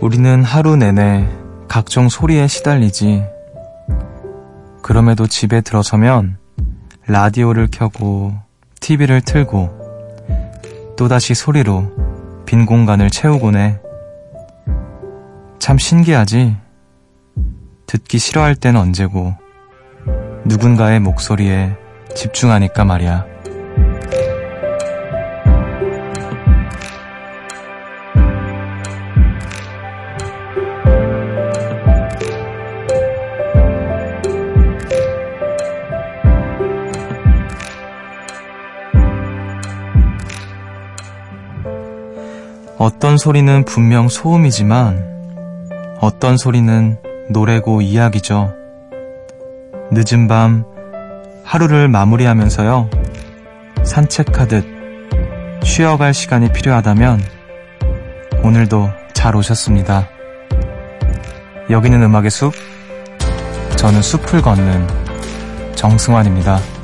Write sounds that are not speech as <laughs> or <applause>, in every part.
우리는 하루 내내 각종 소리에 시달리지. 그럼에도 집에 들어서면 라디오를 켜고 TV를 틀고 또다시 소리로 빈 공간을 채우곤 해. 참 신기하지? 듣기 싫어할 땐 언제고 누군가의 목소리에 집중하니까 말이야. 어떤 소리는 분명 소음이지만 어떤 소리는 노래고 이야기죠. 늦은 밤 하루를 마무리하면서요. 산책하듯 쉬어갈 시간이 필요하다면 오늘도 잘 오셨습니다. 여기는 음악의 숲, 저는 숲을 걷는 정승환입니다.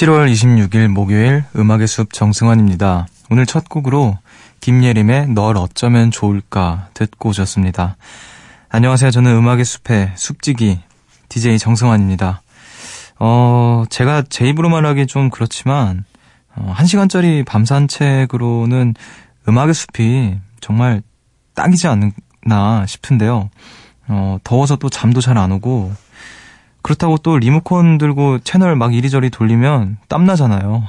7월 26일 목요일 음악의 숲 정승환입니다. 오늘 첫 곡으로 김예림의 널 어쩌면 좋을까 듣고 오셨습니다. 안녕하세요. 저는 음악의 숲의 숲지기 DJ 정승환입니다. 어, 제가 제 입으로 말하기 좀 그렇지만 어, 1시간짜리 밤 산책으로는 음악의 숲이 정말 딱이지 않나 싶은데요. 어, 더워서 또 잠도 잘 안 오고, 그렇다고 또 리모컨 들고 채널 막 이리저리 돌리면 땀나잖아요.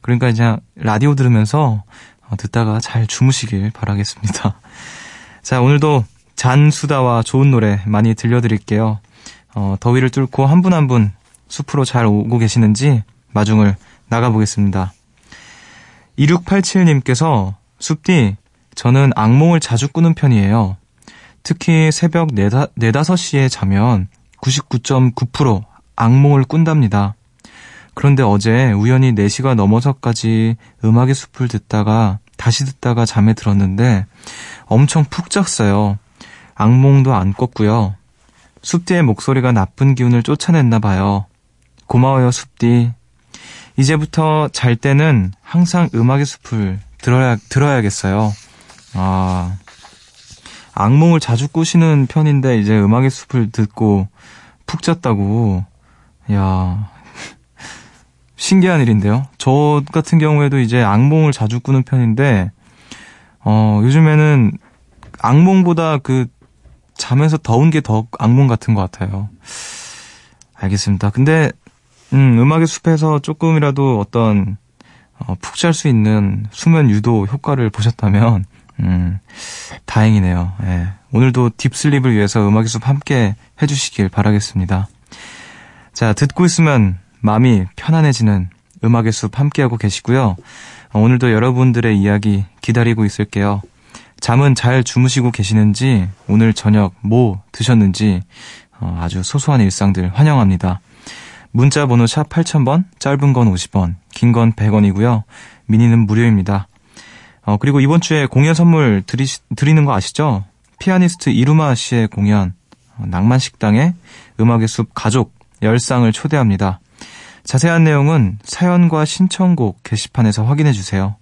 그러니까 이제 라디오 들으면서 어, 듣다가 잘 주무시길 바라겠습니다. <laughs> 자, 오늘도 잔수다와 좋은 노래 많이 들려드릴게요. 어, 더위를 뚫고 한분 한 분 숲으로 잘 오고 계시는지 마중을 나가보겠습니다. 2687님께서 숲디, 저는 악몽을 자주 꾸는 편이에요. 특히 새벽 4, 4, 5시에 자면 99.9% 악몽을 꾼답니다. 그런데 어제 우연히 4시가 넘어서까지 음악의 숲을 듣다가 다시 듣다가 잠에 들었는데 엄청 푹 잤어요. 악몽도 안 꿨고요. 숲디의 목소리가 나쁜 기운을 쫓아냈나 봐요. 고마워요, 숲디. 이제부터 잘 때는 항상 음악의 숲을 들어야, 들어야겠어요. 아, 악몽을 자주 꾸시는 편인데 이제 음악의 숲을 듣고 푹 잤다고. 야 <laughs> 신기한 일인데요. 저 같은 경우에도 이제 악몽을 자주 꾸는 편인데, 어, 요즘에는 악몽보다 그 잠에서 더운 게 더 악몽 같은 것 같아요. 알겠습니다. 근데, 음, 음악의 숲에서 조금이라도 어떤 어, 푹잘 수 있는 수면 유도 효과를 보셨다면 음, 다행이네요. 예. 오늘도 딥슬립을 위해서 음악의 숲 함께 해주시길 바라겠습니다. 자, 듣고 있으면 마음이 편안해지는 음악의 숲 함께하고 계시고요. 어, 오늘도 여러분들의 이야기 기다리고 있을게요. 잠은 잘 주무시고 계시는지, 오늘 저녁 뭐 드셨는지, 어, 아주 소소한 일상들 환영합니다. 문자 번호 샵 8000번, 짧은 건 50원, 긴 건 100원이고요. 미니는 무료입니다. 어, 그리고 이번 주에 공연 선물 드리, 드리는 거 아시죠? 피아니스트 이루마 씨의 공연, 어, 낭만식당의 음악의 숲 가족 10쌍을 초대합니다. 자세한 내용은 사연과 신청곡 게시판에서 확인해 주세요.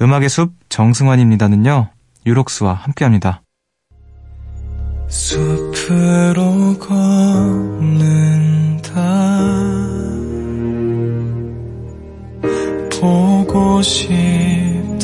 음악의 숲 정승환입니다는요, 유록스와 함께 합니다. 숲으로 걷는다 보고 싶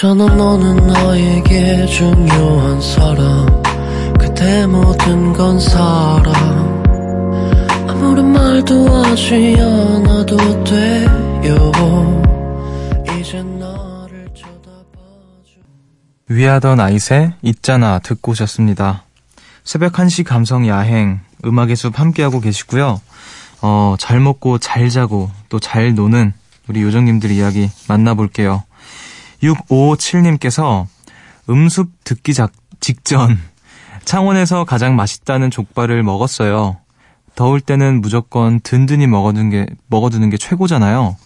있잖아 너는 나에게 중요한 사람. 그대 모든 건 사랑 아무런 말도 하지 않아도 돼요. 위하던 아이새 있잖아 듣고 오셨습니다. 새벽 1시 감성 야행 음악의 숲 함께하고 계시고요. 어, 잘 먹고 잘 자고 또 잘 노는 우리 요정님들 이야기 만나볼게요 6557님께서 음습 듣기 작, 직전 창원에서 가장 맛있다는 족발을 먹었어요. 더울 때는 무조건 든든히 먹어두는 게, 먹어두는 게 최고잖아요.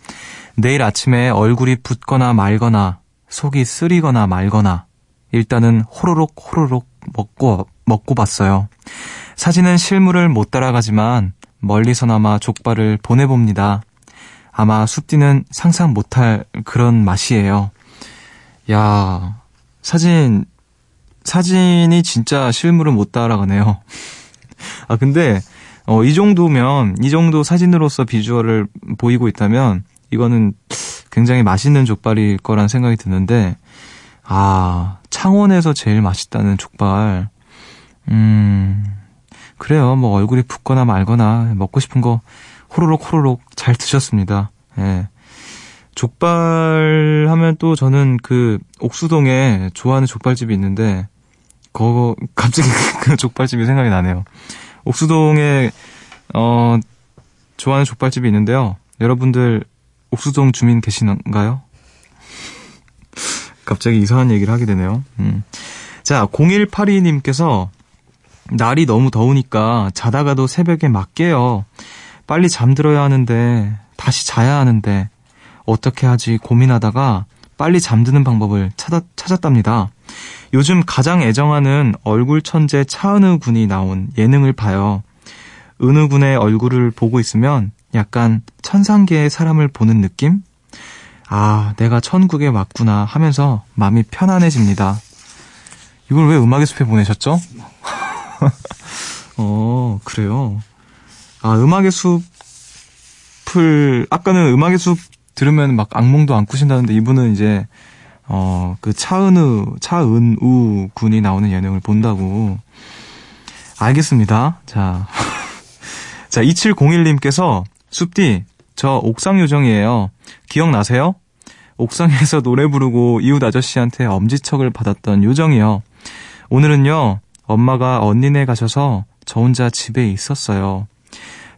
내일 아침에 얼굴이 붓거나 말거나 속이 쓰리거나 말거나 일단은 호로록 호로록 먹고, 먹고 봤어요. 사진은 실물을 못 따라가지만 멀리서나마 족발을 보내봅니다. 아마 숲디는 상상 못할 그런 맛이에요. 야, 사진, 사진이 진짜 실물을 못 따라가네요. <laughs> 아, 근데, 어, 이 정도면, 이 정도 사진으로서 비주얼을 보이고 있다면, 이거는 굉장히 맛있는 족발일 거란 생각이 드는데, 아, 창원에서 제일 맛있다는 족발. 음, 그래요. 뭐 얼굴이 붓거나 말거나 먹고 싶은 거 호로록 호로록 잘 드셨습니다. 예. 족발 하면 또 저는 그 옥수동에 좋아하는 족발집이 있는데 그거 갑자기 <laughs> 그 족발집이 생각이 나네요. 옥수동에 어 좋아하는 족발집이 있는데요. 여러분들 옥수동 주민 계시는가요? 갑자기 이상한 얘기를 하게 되네요. 음. 자, 0182님께서 날이 너무 더우니까 자다가도 새벽에 막 깨요. 빨리 잠들어야 하는데 다시 자야 하는데 어떻게 하지 고민하다가 빨리 잠드는 방법을 찾았, 찾았답니다. 요즘 가장 애정하는 얼굴 천재 차은우 군이 나온 예능을 봐요. 은우 군의 얼굴을 보고 있으면 약간 천상계의 사람을 보는 느낌? 아, 내가 천국에 왔구나 하면서 마음이 편안해집니다. 이걸 왜 음악의 숲에 보내셨죠? <laughs> 어, 그래요. 아, 음악의 숲을, 아까는 음악의 숲 들으면 막 악몽도 안 꾸신다는데 이분은 이제 어 그 차은우 차은우 군이 나오는 예능을 본다고 알겠습니다. 자. <laughs> 자, 2701님께서 숲디 저 옥상 요정이에요. 기억나세요? 옥상에서 노래 부르고 이웃 아저씨한테 엄지척을 받았던 요정이요. 오늘은요. 엄마가 언니네 가셔서 저 혼자 집에 있었어요.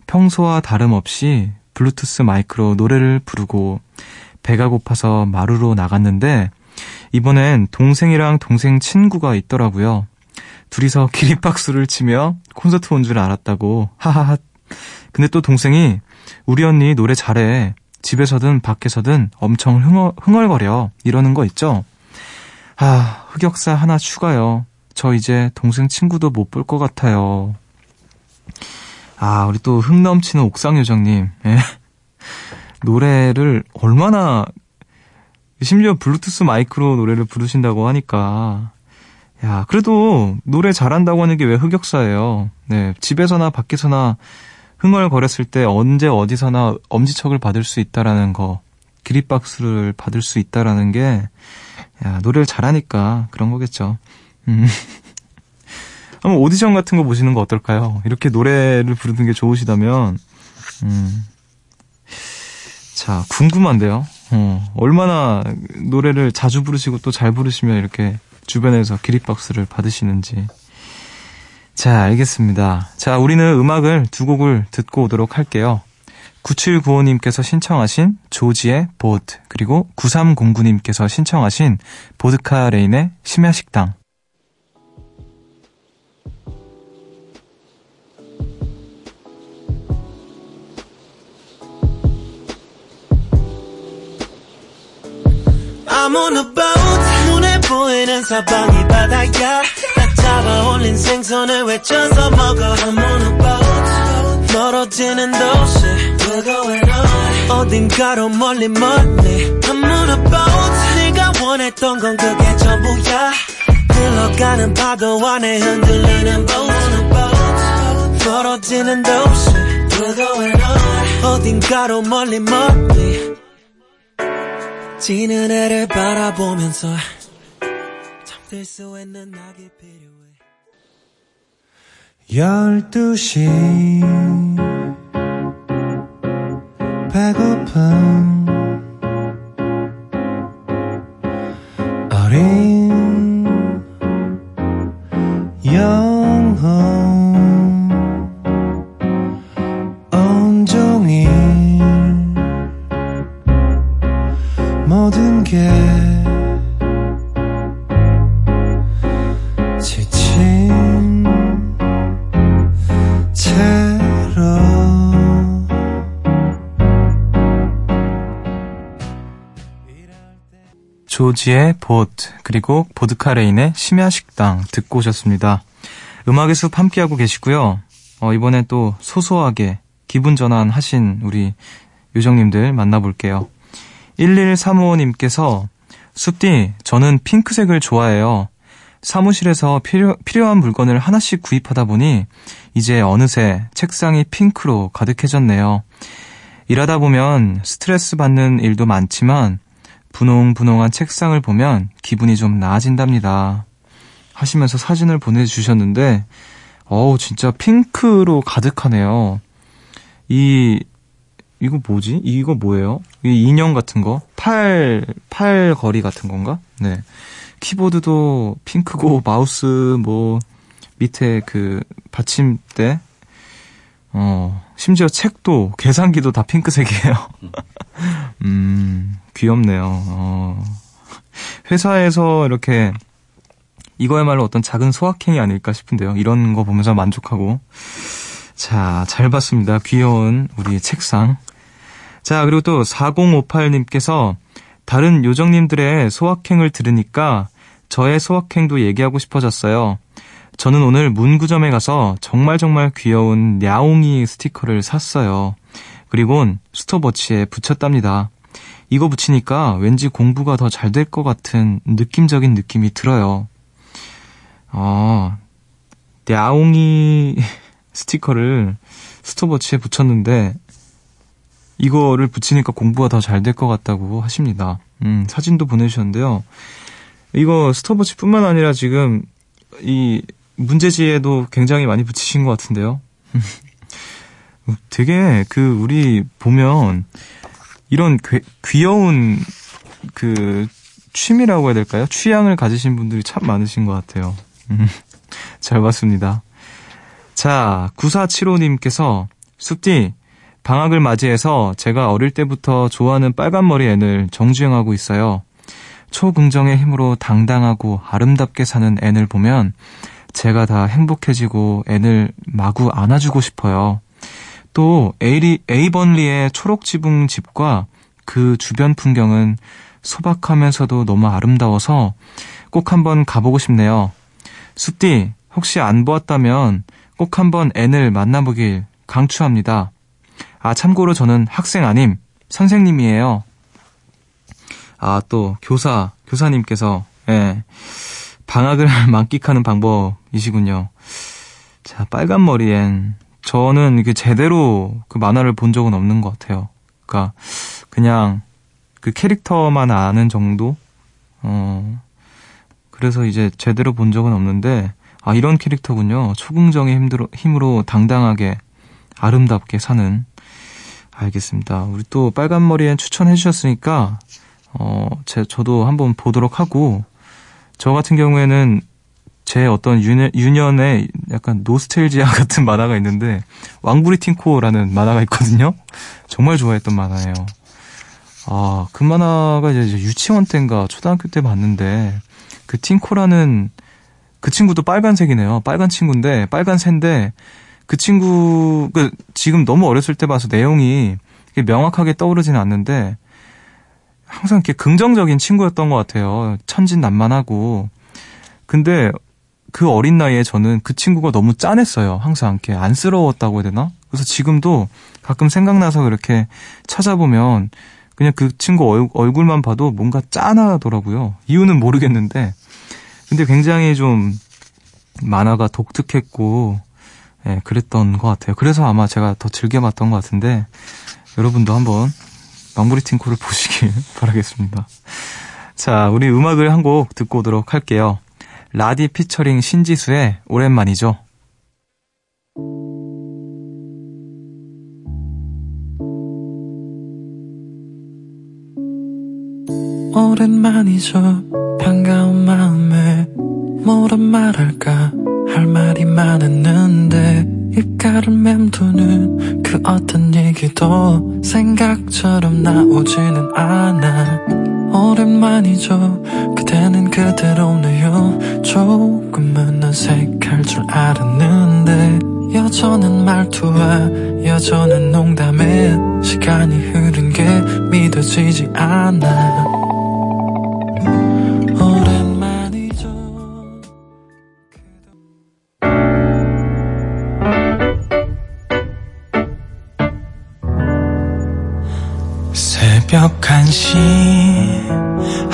평소와 다름없이 블루투스 마이크로 노래를 부르고 배가 고파서 마루로 나갔는데 이번엔 동생이랑 동생 친구가 있더라고요. 둘이서 기립박수를 치며 콘서트 온 줄 알았다고 하하하. 근데 또 동생이 우리 언니 노래 잘해. 집에서든 밖에서든 엄청 흥얼, 흥얼거려. 이러는 거 있죠? 아, 흑역사 하나 추가요. 저 이제 동생 친구도 못 볼 것 같아요. 아, 우리 또 흥 넘치는 옥상 요정님. 예. 노래를 얼마나, 심지어 블루투스 마이크로 노래를 부르신다고 하니까. 야, 그래도 노래 잘한다고 하는 게 왜 흑역사예요. 네. 집에서나 밖에서나 흥얼거렸을 때 언제 어디서나 엄지척을 받을 수 있다라는 거. 기립박수를 받을 수 있다라는 게, 야, 노래를 잘하니까 그런 거겠죠. 음. 한번 오디션 같은 거 보시는 거 어떨까요? 이렇게 노래를 부르는 게 좋으시다면, 음. 자, 궁금한데요? 어, 얼마나 노래를 자주 부르시고 또 잘 부르시면 이렇게 주변에서 기립박수를 받으시는지. 자, 알겠습니다. 자, 우리는 음악을 두 곡을 듣고 오도록 할게요. 9795님께서 신청하신 죠지의 Boat, 그리고 9309님께서 신청하신 보드카 레인의 심야식당. I'm on a boat. 눈에 보이는 사방이 바다야. 딱 잡아 올린 생선을 외쳐서 먹어. I'm on a boat. 멀어지는 도시. Going on. 어딘가로 멀리 멀리. I'm on a boat. 네가 원했던 건 그게 전부야. 흘러가는 파도 안에 흔들리는 boat. 멀어지는 도시. Going on. 어딘가로 멀리 멀리 지는 해를 바라보면서 잠들 수 있는 낙이 필요해. 열두 시. 배고픔 조지의 보트 그리고 보드카레인의 심야 식당 듣고 오셨습니다. 음악의 숲 함께하고 계시고요. 어, 이번에 또 소소하게 기분 전환 하신 우리 요정님들 만나볼게요. 1135님께서 숲디 저는 핑크색을 좋아해요. 사무실에서 필요, 필요한 물건을 하나씩 구입하다 보니 이제 어느새 책상이 핑크로 가득해졌네요. 일하다 보면 스트레스 받는 일도 많지만 분홍분홍한 책상을 보면 기분이 좀 나아진답니다. 하시면서 사진을 보내주셨는데, 어우, 진짜 핑크로 가득하네요. 이, 이거 뭐지? 이거 뭐예요? 이 인형 같은 거? 팔, 팔 거리 같은 건가? 네. 키보드도 핑크고, <laughs> 마우스, 뭐, 밑에 그, 받침대, 어, 심지어 책도, 계산기도 다 핑크색이에요. 음, 귀엽네요. 어. 회사에서 이렇게, 이거야말로 어떤 작은 소확행이 아닐까 싶은데요. 이런 거 보면서 만족하고. 자, 잘 봤습니다. 귀여운 우리 책상. 자, 그리고 또 4058님께서 다른 요정님들의 소확행을 들으니까 저의 소확행도 얘기하고 싶어졌어요. 저는 오늘 문구점에 가서 정말 정말 귀여운 야옹이 스티커를 샀어요. 그리곤 스톱워치에 붙였답니다. 이거 붙이니까 왠지 공부가 더 잘 될 것 같은 느낌적인 느낌이 들어요. 아, 야옹이 <laughs> 스티커를 스톱워치에 붙였는데 이거를 붙이니까 공부가 더 잘 될 것 같다고 하십니다. 음, 사진도 보내주셨는데요. 이거 스톱워치뿐만 아니라 지금 이 문제지에도 굉장히 많이 붙이신 것 같은데요. <laughs> 되게 그 우리 보면 이런 괴, 귀여운 그 취미라고 해야 될까요? 취향을 가지신 분들이 참 많으신 것 같아요. 음, <laughs> 잘 봤습니다. 자, 9475님께서 숲디 방학을 맞이해서 제가 어릴 때부터 좋아하는 빨간머리 앤을 정주행하고 있어요. 초긍정의 힘으로 당당하고 아름답게 사는 앤을 보면 제가 다 행복해지고 앤을 마구 안아주고 싶어요. 또 에이리, 에이번리의 초록 지붕 집과 그 주변 풍경은 소박하면서도 너무 아름다워서 꼭 한번 가보고 싶네요. 숲디, 혹시 안 보았다면 꼭 한번 앤을 만나보길 강추합니다. 아, 참고로 저는 학생 아님, 선생님이에요. 아, 또, 교사, 교사님께서, 예, 방학을 <laughs> 만끽하는 방법이시군요. 자, 빨간 머리엔, 저는 이게 제대로 그 만화를 본 적은 없는 것 같아요. 그니까, 그냥, 그 캐릭터만 아는 정도? 어, 그래서 이제 제대로 본 적은 없는데, 아, 이런 캐릭터군요. 초긍정의 힘으로, 힘으로 당당하게, 아름답게 사는. 알겠습니다. 우리 또 빨간 머리엔 추천해 주셨으니까, 어, 제, 저도 한번 보도록 하고, 저 같은 경우에는 제 어떤 유년, 유년의 약간 노스텔지아 <laughs> 같은 만화가 있는데, 왕부리 팅코라는 만화가 있거든요? 정말 좋아했던 만화예요. 아, 그 만화가 이제 유치원 때인가 초등학교 때 봤는데, 그 팅코라는 그 친구도 빨간색이네요. 빨간 친구인데, 빨간 새인데, 그 친구, 그, 지금 너무 어렸을 때 봐서 내용이 명확하게 떠오르지는 않는데, 항상 이렇게 긍정적인 친구였던 것 같아요. 천진난만하고. 근데 그 어린 나이에 저는 그 친구가 너무 짠했어요. 항상 이렇게 안쓰러웠다고 해야 되나? 그래서 지금도 가끔 생각나서 그렇게 찾아보면 그냥 그 친구 얼굴만 봐도 뭔가 짠하더라고요. 이유는 모르겠는데. 근데 굉장히 좀 만화가 독특했고, 예, 그랬던 것 같아요. 그래서 아마 제가 더 즐겨 봤던 것 같은데, 여러분도 한번 망부리 팅코를 <laughs> 보시길 바라겠습니다. 자, 우리 음악을 한 곡 듣고 오도록 할게요. 라디 피처링 신지수의 오랜만이죠. 오랜만이죠. 반가운 마음에 뭐라 말할까 할 말이 많았는데 입가를 맴도는 그 어떤 얘기도 생각처럼 나오지는 않아. 오랜만이죠. 그 대는 그대로네요. 조금은 어색할 줄 알았는데 여전한 말투와 여전한 농담에 시간이 흐른 게 믿어지지 않아. 새벽 1시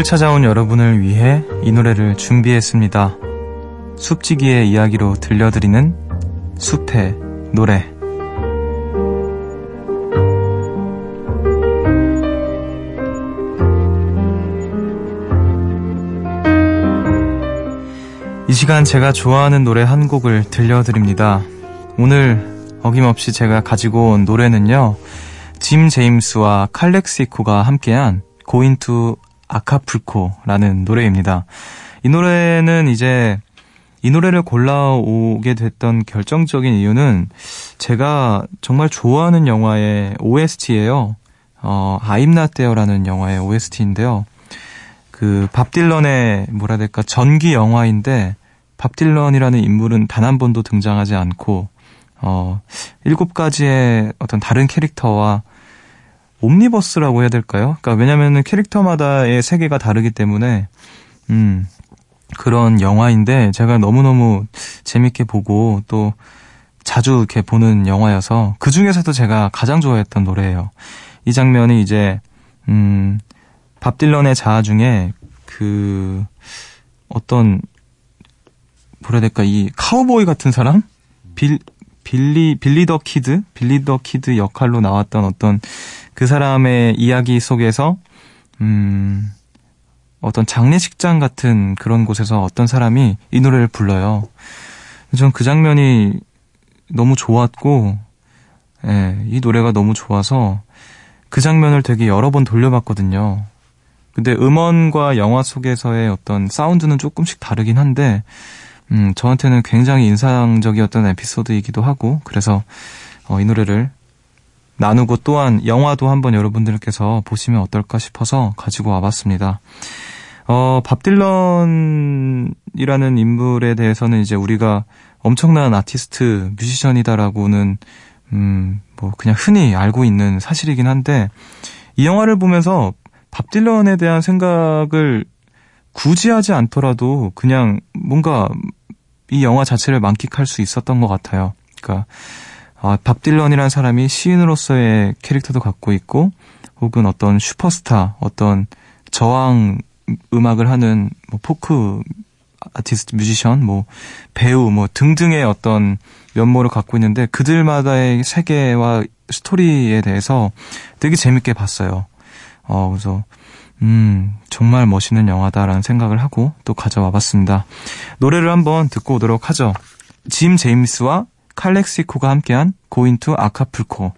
숲을 찾아온 여러분을 위해 이 노래를 준비했습니다. 숲지기의 이야기로 들려드리는 숲의 노래. 이 시간 제가 좋아하는 노래 한 곡을 들려드립니다. 오늘 어김없이 제가 가지고 온 노래는요, 짐 제임스와 칼렉시코가 함께한 고인투 아카풀코라는 노래입니다. 이 노래는 이제 이 노래를 골라오게 됐던 결정적인 이유는 제가 정말 좋아하는 영화의 OST예요. 어, I'm Not There라는 영화의 OST인데요. 그 밥 딜런의 뭐라 해야 될까 전기 영화인데 밥 딜런이라는 인물은 단 한 번도 등장하지 않고 어 일곱 가지의 어떤 다른 캐릭터와 옴니버스라고 해야 될까요? 그러니까 왜냐면은 캐릭터마다의 세계가 다르기 때문에 음 그런 영화인데 제가 너무너무 재밌게 보고 또 자주 이렇게 보는 영화여서 그 중에서도 제가 가장 좋아했던 노래예요. 이 장면이 이제 음 밥 딜런의 자아 중에 그 어떤 뭐라 해야 될까 이 카우보이 같은 사람 빌 빌리 빌리 더 키드 빌리 더 키드 역할로 나왔던 어떤 그 사람의 이야기 속에서 음 어떤 장례식장 같은 그런 곳에서 어떤 사람이 이 노래를 불러요. 전 그 장면이 너무 좋았고 예, 이 노래가 너무 좋아서 그 장면을 되게 여러 번 돌려봤거든요. 근데 음원과 영화 속에서의 어떤 사운드는 조금씩 다르긴 한데 음, 저한테는 굉장히 인상적이었던 에피소드이기도 하고, 그래서, 어, 이 노래를 나누고 또한 영화도 한번 여러분들께서 보시면 어떨까 싶어서 가지고 와봤습니다. 어, 밥 딜런이라는 인물에 대해서는 이제 우리가 엄청난 아티스트, 뮤지션이다라고는, 음, 뭐, 그냥 흔히 알고 있는 사실이긴 한데, 이 영화를 보면서 밥 딜런에 대한 생각을 굳이 하지 않더라도 그냥 뭔가 이 영화 자체를 만끽할 수 있었던 것 같아요. 그러니까 아, 밥 딜런이라는 사람이 시인으로서의 캐릭터도 갖고 있고 혹은 어떤 슈퍼스타, 어떤 저항 음악을 하는 뭐 포크 아티스트, 뮤지션, 뭐 배우, 뭐 등등의 어떤 면모를 갖고 있는데 그들마다의 세계와 스토리에 대해서 되게 재밌게 봤어요. 어, 그래서, 음, 정말 멋있는 영화다라는 생각을 하고 또 가져와 봤습니다. 노래를 한번 듣고 오도록 하죠. 짐 제임스와 칼렉시코가 함께한 고인투 아카풀코.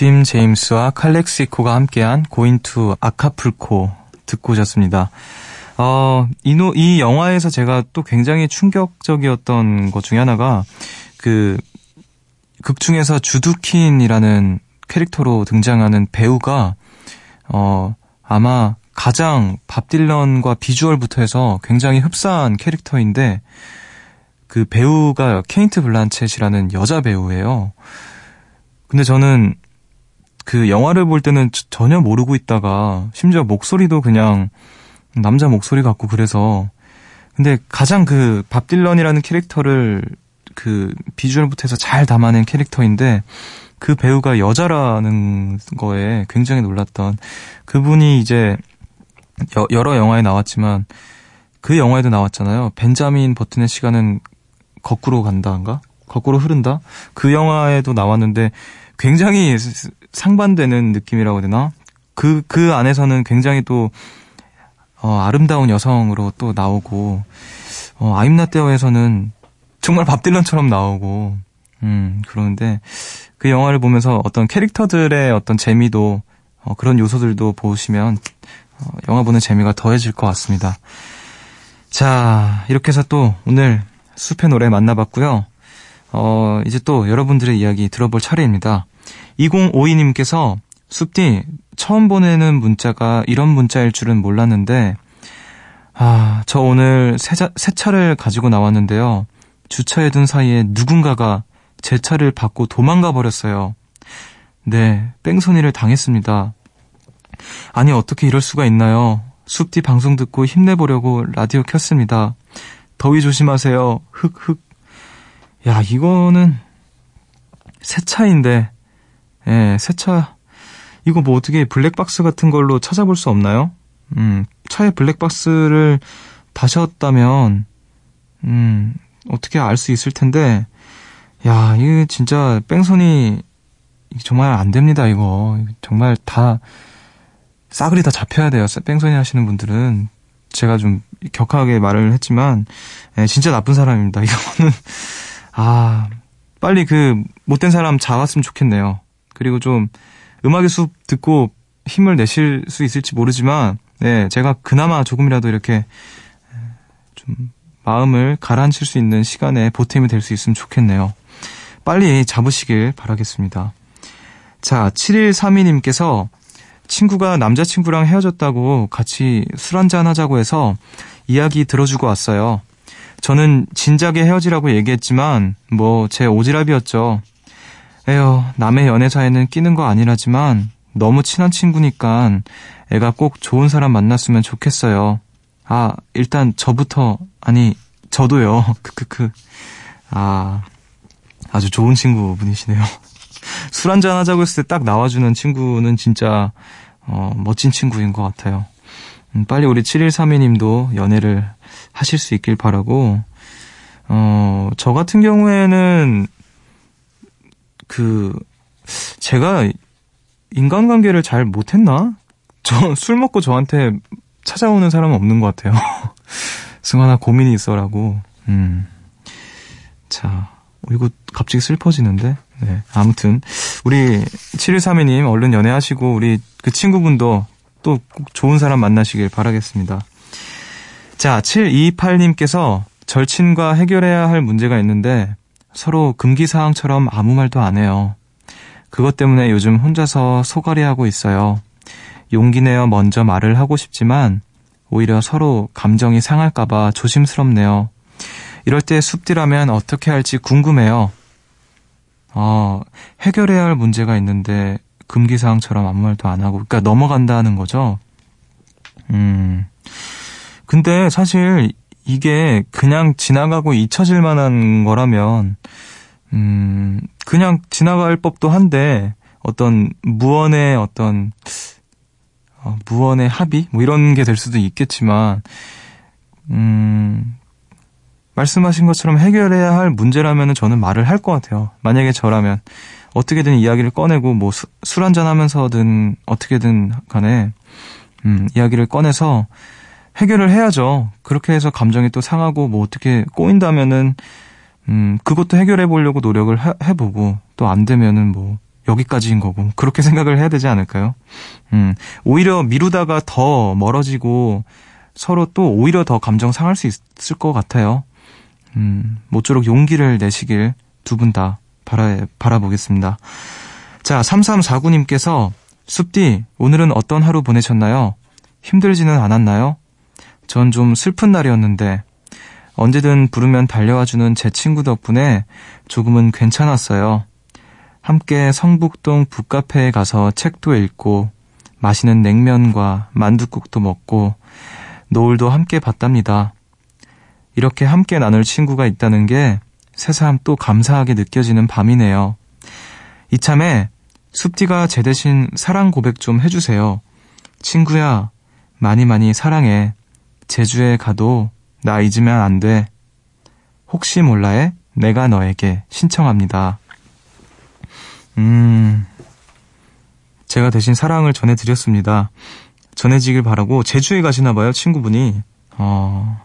짐 제임스와 칼렉시코가 함께한 Goin' to Acapulco 듣고 오셨습니다. 어, 이, 노, 이 영화에서 제가 또 굉장히 충격적이었던 것 중에 하나가 그, 극 중에서 주드 퀸이라는 캐릭터로 등장하는 배우가, 어, 아마 가장 밥 딜런과 비주얼부터 해서 굉장히 흡사한 캐릭터인데, 그 배우가 케이트 블란쳇이라는 여자 배우예요. 근데 저는 그 영화를 볼 때는 저- 전혀 모르고 있다가 심지어 목소리도 그냥 남자 목소리 같고 그래서 근데 가장 그 밥 딜런이라는 캐릭터를 그 비주얼부터 해서 잘 담아낸 캐릭터인데 그 배우가 여자라는 거에 굉장히 놀랐던 그분이 이제 여, 여러 영화에 나왔지만 그 영화에도 나왔잖아요. 벤자민 버튼의 시간은 거꾸로 간다인가? 거꾸로 흐른다? 그 영화에도 나왔는데 굉장히 스- 상반되는 느낌이라고 해야 되나? 그, 그 안에서는 굉장히 또, 어, 아름다운 여성으로 또 나오고, 어, 아임나떼어에서는 정말 밥 딜런처럼 나오고, 음, 그러는데, 그 영화를 보면서 어떤 캐릭터들의 어떤 재미도, 어, 그런 요소들도 보시면, 어, 영화 보는 재미가 더해질 것 같습니다. 자, 이렇게 해서 또 오늘 숲의 노래 만나봤고요. 어, 이제 또 여러분들의 이야기 들어볼 차례입니다. 2052님께서 숲디 처음 보내는 문자가 이런 문자일 줄은 몰랐는데 아, 저 오늘 새, 자, 새 차를 가지고 나왔는데요. 주차해 둔 사이에 누군가가 제 차를 받고 도망가 버렸어요. 네, 뺑소니를 당했습니다. 아니, 어떻게 이럴 수가 있나요? 숲디 방송 듣고 힘내보려고 라디오 켰습니다. 더위 조심하세요. 흑흑. 야, 이거는 새 차인데, 예, 새 차. 이거 뭐 어떻게 블랙박스 같은 걸로 찾아볼 수 없나요? 음, 차에 블랙박스를 다셨다면, 음, 어떻게 알 수 있을 텐데, 야, 이거 진짜 뺑소니, 정말 안 됩니다, 이거. 정말 다, 싸그리 다 잡혀야 돼요. 뺑소니 하시는 분들은. 제가 좀 격하게 말을 했지만, 예, 진짜 나쁜 사람입니다. 이거는, <laughs> 아, 빨리 그, 못된 사람 잡았으면 좋겠네요. 그리고 좀, 음악의 숲 듣고 힘을 내실 수 있을지 모르지만, 네, 제가 그나마 조금이라도 이렇게, 좀, 마음을 가라앉힐 수 있는 시간에 보탬이 될 수 있으면 좋겠네요. 빨리 잡으시길 바라겠습니다. 자, 7132님께서 친구가 남자친구랑 헤어졌다고 같이 술 한잔 하자고 해서 이야기 들어주고 왔어요. 저는 진작에 헤어지라고 얘기했지만 뭐 제 오지랖이었죠. 에휴, 남의 연애사에는 끼는 거 아니라지만 너무 친한 친구니까 애가 꼭 좋은 사람 만났으면 좋겠어요. 아, 일단 저부터 아니 저도요. <laughs> 크크크. 아, 아주 좋은 친구분이시네요. <laughs> 술 한잔 하자고 했을 때 딱 나와주는 친구는 진짜 어, 멋진 친구인 것 같아요. 음, 빨리 우리 7132님도 연애를 하실 수 있길 바라고 어, 저 같은 경우에는 그 제가 인간관계를 잘 못했나? 저 술 먹고 저한테 찾아오는 사람은 없는 것 같아요. <laughs> 승환아 고민이 있어라고. 음. 자, 어, 이거 갑자기 슬퍼지는데. 네. 아무튼 우리 7132님 얼른 연애하시고 우리 그 친구분도 또 꼭 좋은 사람 만나시길 바라겠습니다. 자, 728님께서 절친과 해결해야 할 문제가 있는데 서로 금기사항처럼 아무 말도 안 해요. 그것 때문에 요즘 혼자서 소갈이 하고 있어요. 용기 내어 먼저 말을 하고 싶지만 오히려 서로 감정이 상할까봐 조심스럽네요. 이럴 때 숲디라면 어떻게 할지 궁금해요. 어, 해결해야 할 문제가 있는데 금기사항처럼 아무 말도 안 하고, 그러니까 넘어간다는 거죠. 음. 근데 사실 이게 그냥 지나가고 잊혀질 만한 거라면, 음, 그냥 지나갈 법도 한데, 어떤 무언의 어떤, 어, 무언의 합의? 뭐 이런 게 될 수도 있겠지만, 음, 말씀하신 것처럼 해결해야 할 문제라면 저는 말을 할 것 같아요. 만약에 저라면 어떻게든 이야기를 꺼내고 뭐술 한잔 하면서든 어떻게든 간에 음, 이야기를 꺼내서 해결을 해야죠. 그렇게 해서 감정이 또 상하고 뭐 어떻게 꼬인다면은 음, 그것도 해결해 보려고 노력을 해, 해보고 또 안 되면은 뭐 여기까지인 거고 그렇게 <laughs> 생각을 해야 되지 않을까요? 음, 오히려 미루다가 더 멀어지고 서로 또 오히려 더 감정 상할 수 있을 것 같아요. 음, 모쪼록 용기를 내시길 두 분 다 바라, 바라보겠습니다. 자, 3349님께서 숲디, 오늘은 어떤 하루 보내셨나요? 힘들지는 않았나요? 전 좀 슬픈 날이었는데, 언제든 부르면 달려와주는 제 친구 덕분에 조금은 괜찮았어요. 함께 성북동 북카페에 가서 책도 읽고, 맛있는 냉면과 만두국도 먹고, 노을도 함께 봤답니다. 이렇게 함께 나눌 친구가 있다는 게 새삼 또 감사하게 느껴지는 밤이네요. 이참에 숲디가 제 대신 사랑 고백 좀 해주세요. 친구야, 많이 많이 사랑해. 제주에 가도 나 잊으면 안 돼. 혹시 몰라에 내가 너에게 신청합니다. 음, 제가 대신 사랑을 전해드렸습니다. 전해지길 바라고 제주에 가시나 봐요, 친구분이. 어,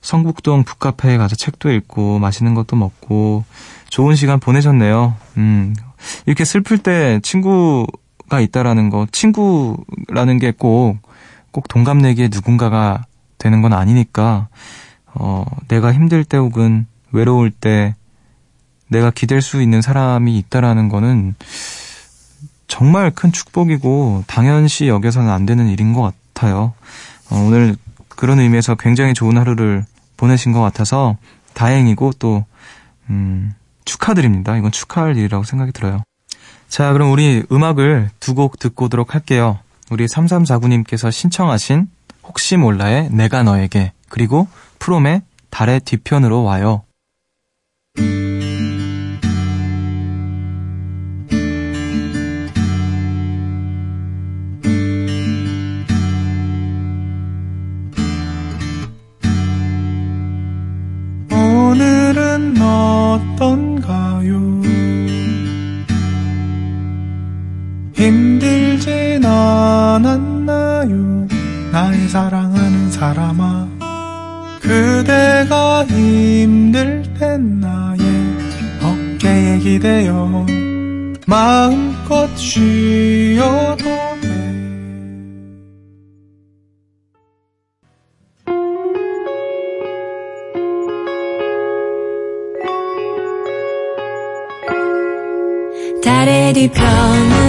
성북동 북카페에 가서 책도 읽고 맛있는 것도 먹고 좋은 시간 보내셨네요. 음. 이렇게 슬플 때 친구가 있다라는 거, 친구라는 게 꼭, 꼭 동갑내기에 누군가가 되는 건 아니니까, 어, 내가 힘들 때 혹은 외로울 때 내가 기댈 수 있는 사람이 있다라는 거는 정말 큰 축복이고 당연시 여겨서는 안 되는 일인 것 같아요. 어, 오늘 그런 의미에서 굉장히 좋은 하루를 보내신 것 같아서 다행이고 또, 음, 축하드립니다. 이건 축하할 일이라고 생각이 들어요. 자, 그럼 우리 음악을 두 곡 듣고 오도록 할게요. 우리 3349님께서 신청하신 혹시 몰라의 내가 너에게 그리고 프롬의 달의 뒤편으로 와요. 힘들진 않았나요? 나의 사랑하는 사람아 그대가 힘들 땐 나의 어깨에 기대어 마음껏 쉬어도 돼. 달의 뒤편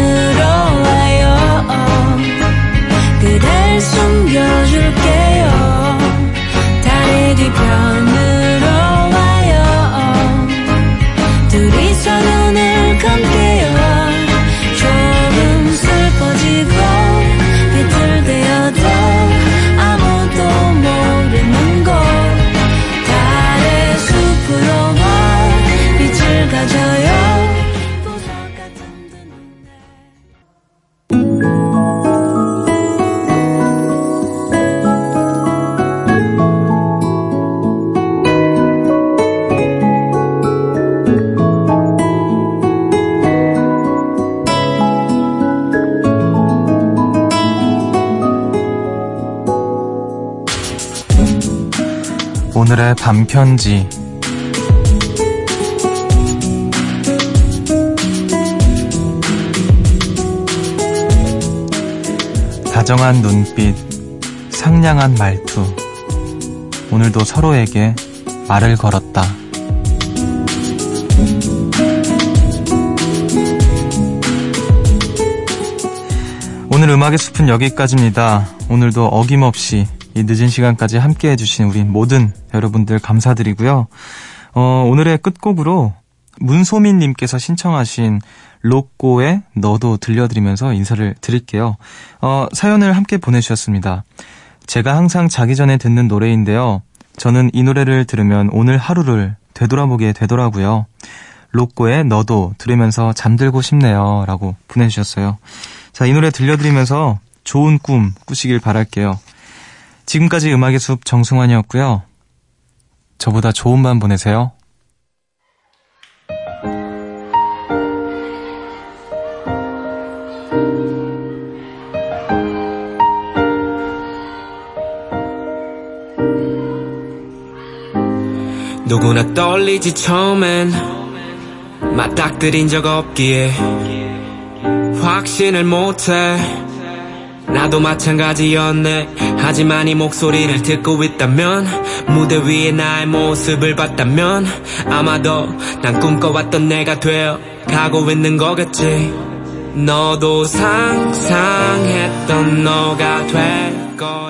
오늘의 밤편지 다정한 눈빛, 상냥한 말투. 오늘도 서로에게 말을 걸었다. 오늘 음악의 숲은 여기까지입니다. 오늘도 어김없이 이 늦은 시간까지 함께 해주신 우리 모든 여러분들 감사드리고요. 어, 오늘의 끝곡으로 문소민님께서 신청하신 로꼬의 너도 들려드리면서 인사를 드릴게요. 어, 사연을 함께 보내주셨습니다. 제가 항상 자기 전에 듣는 노래인데요. 저는 이 노래를 들으면 오늘 하루를 되돌아보게 되더라고요. 로꼬의 너도 들으면서 잠들고 싶네요. 라고 보내주셨어요. 자, 이 노래 들려드리면서 좋은 꿈 꾸시길 바랄게요. 지금까지 음악의 숲 정승환이었고요. 저보다 좋은 밤 보내세요. 누구나 떨리지 처음엔 맞닥뜨린 적 없기에 확신을 못해 나도 마찬가지였네 하지만 이 목소리를 듣고 있다면 무대 위에 나의 모습을 봤다면 아마도 난 꿈꿔왔던 내가 되어 가고 있는 거겠지 너도 상상했던 너가 될 거.